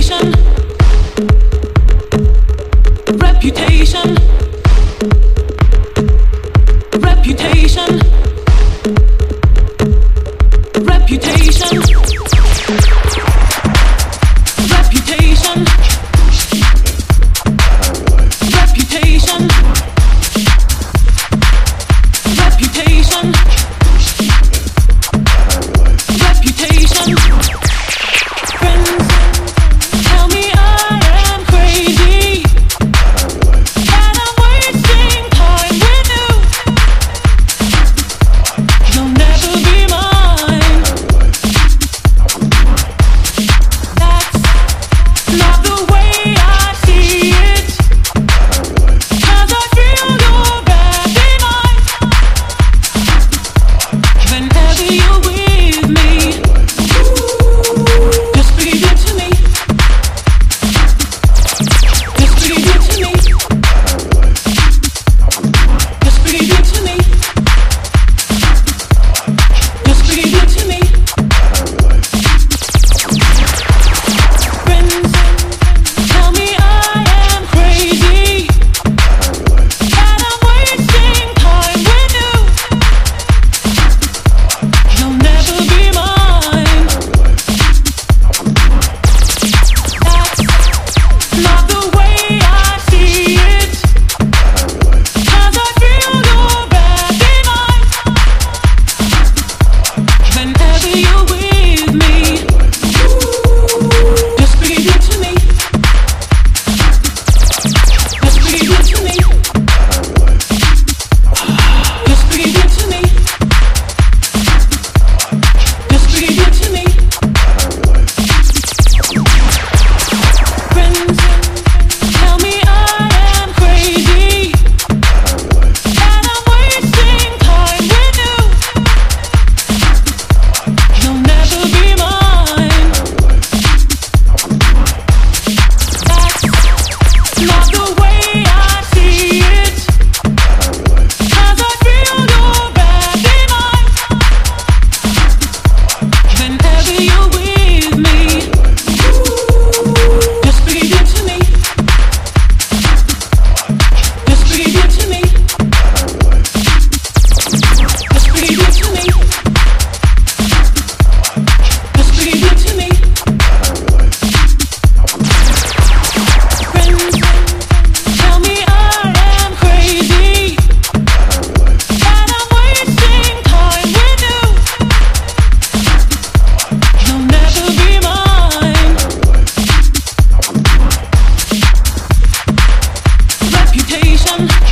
station. Thank you.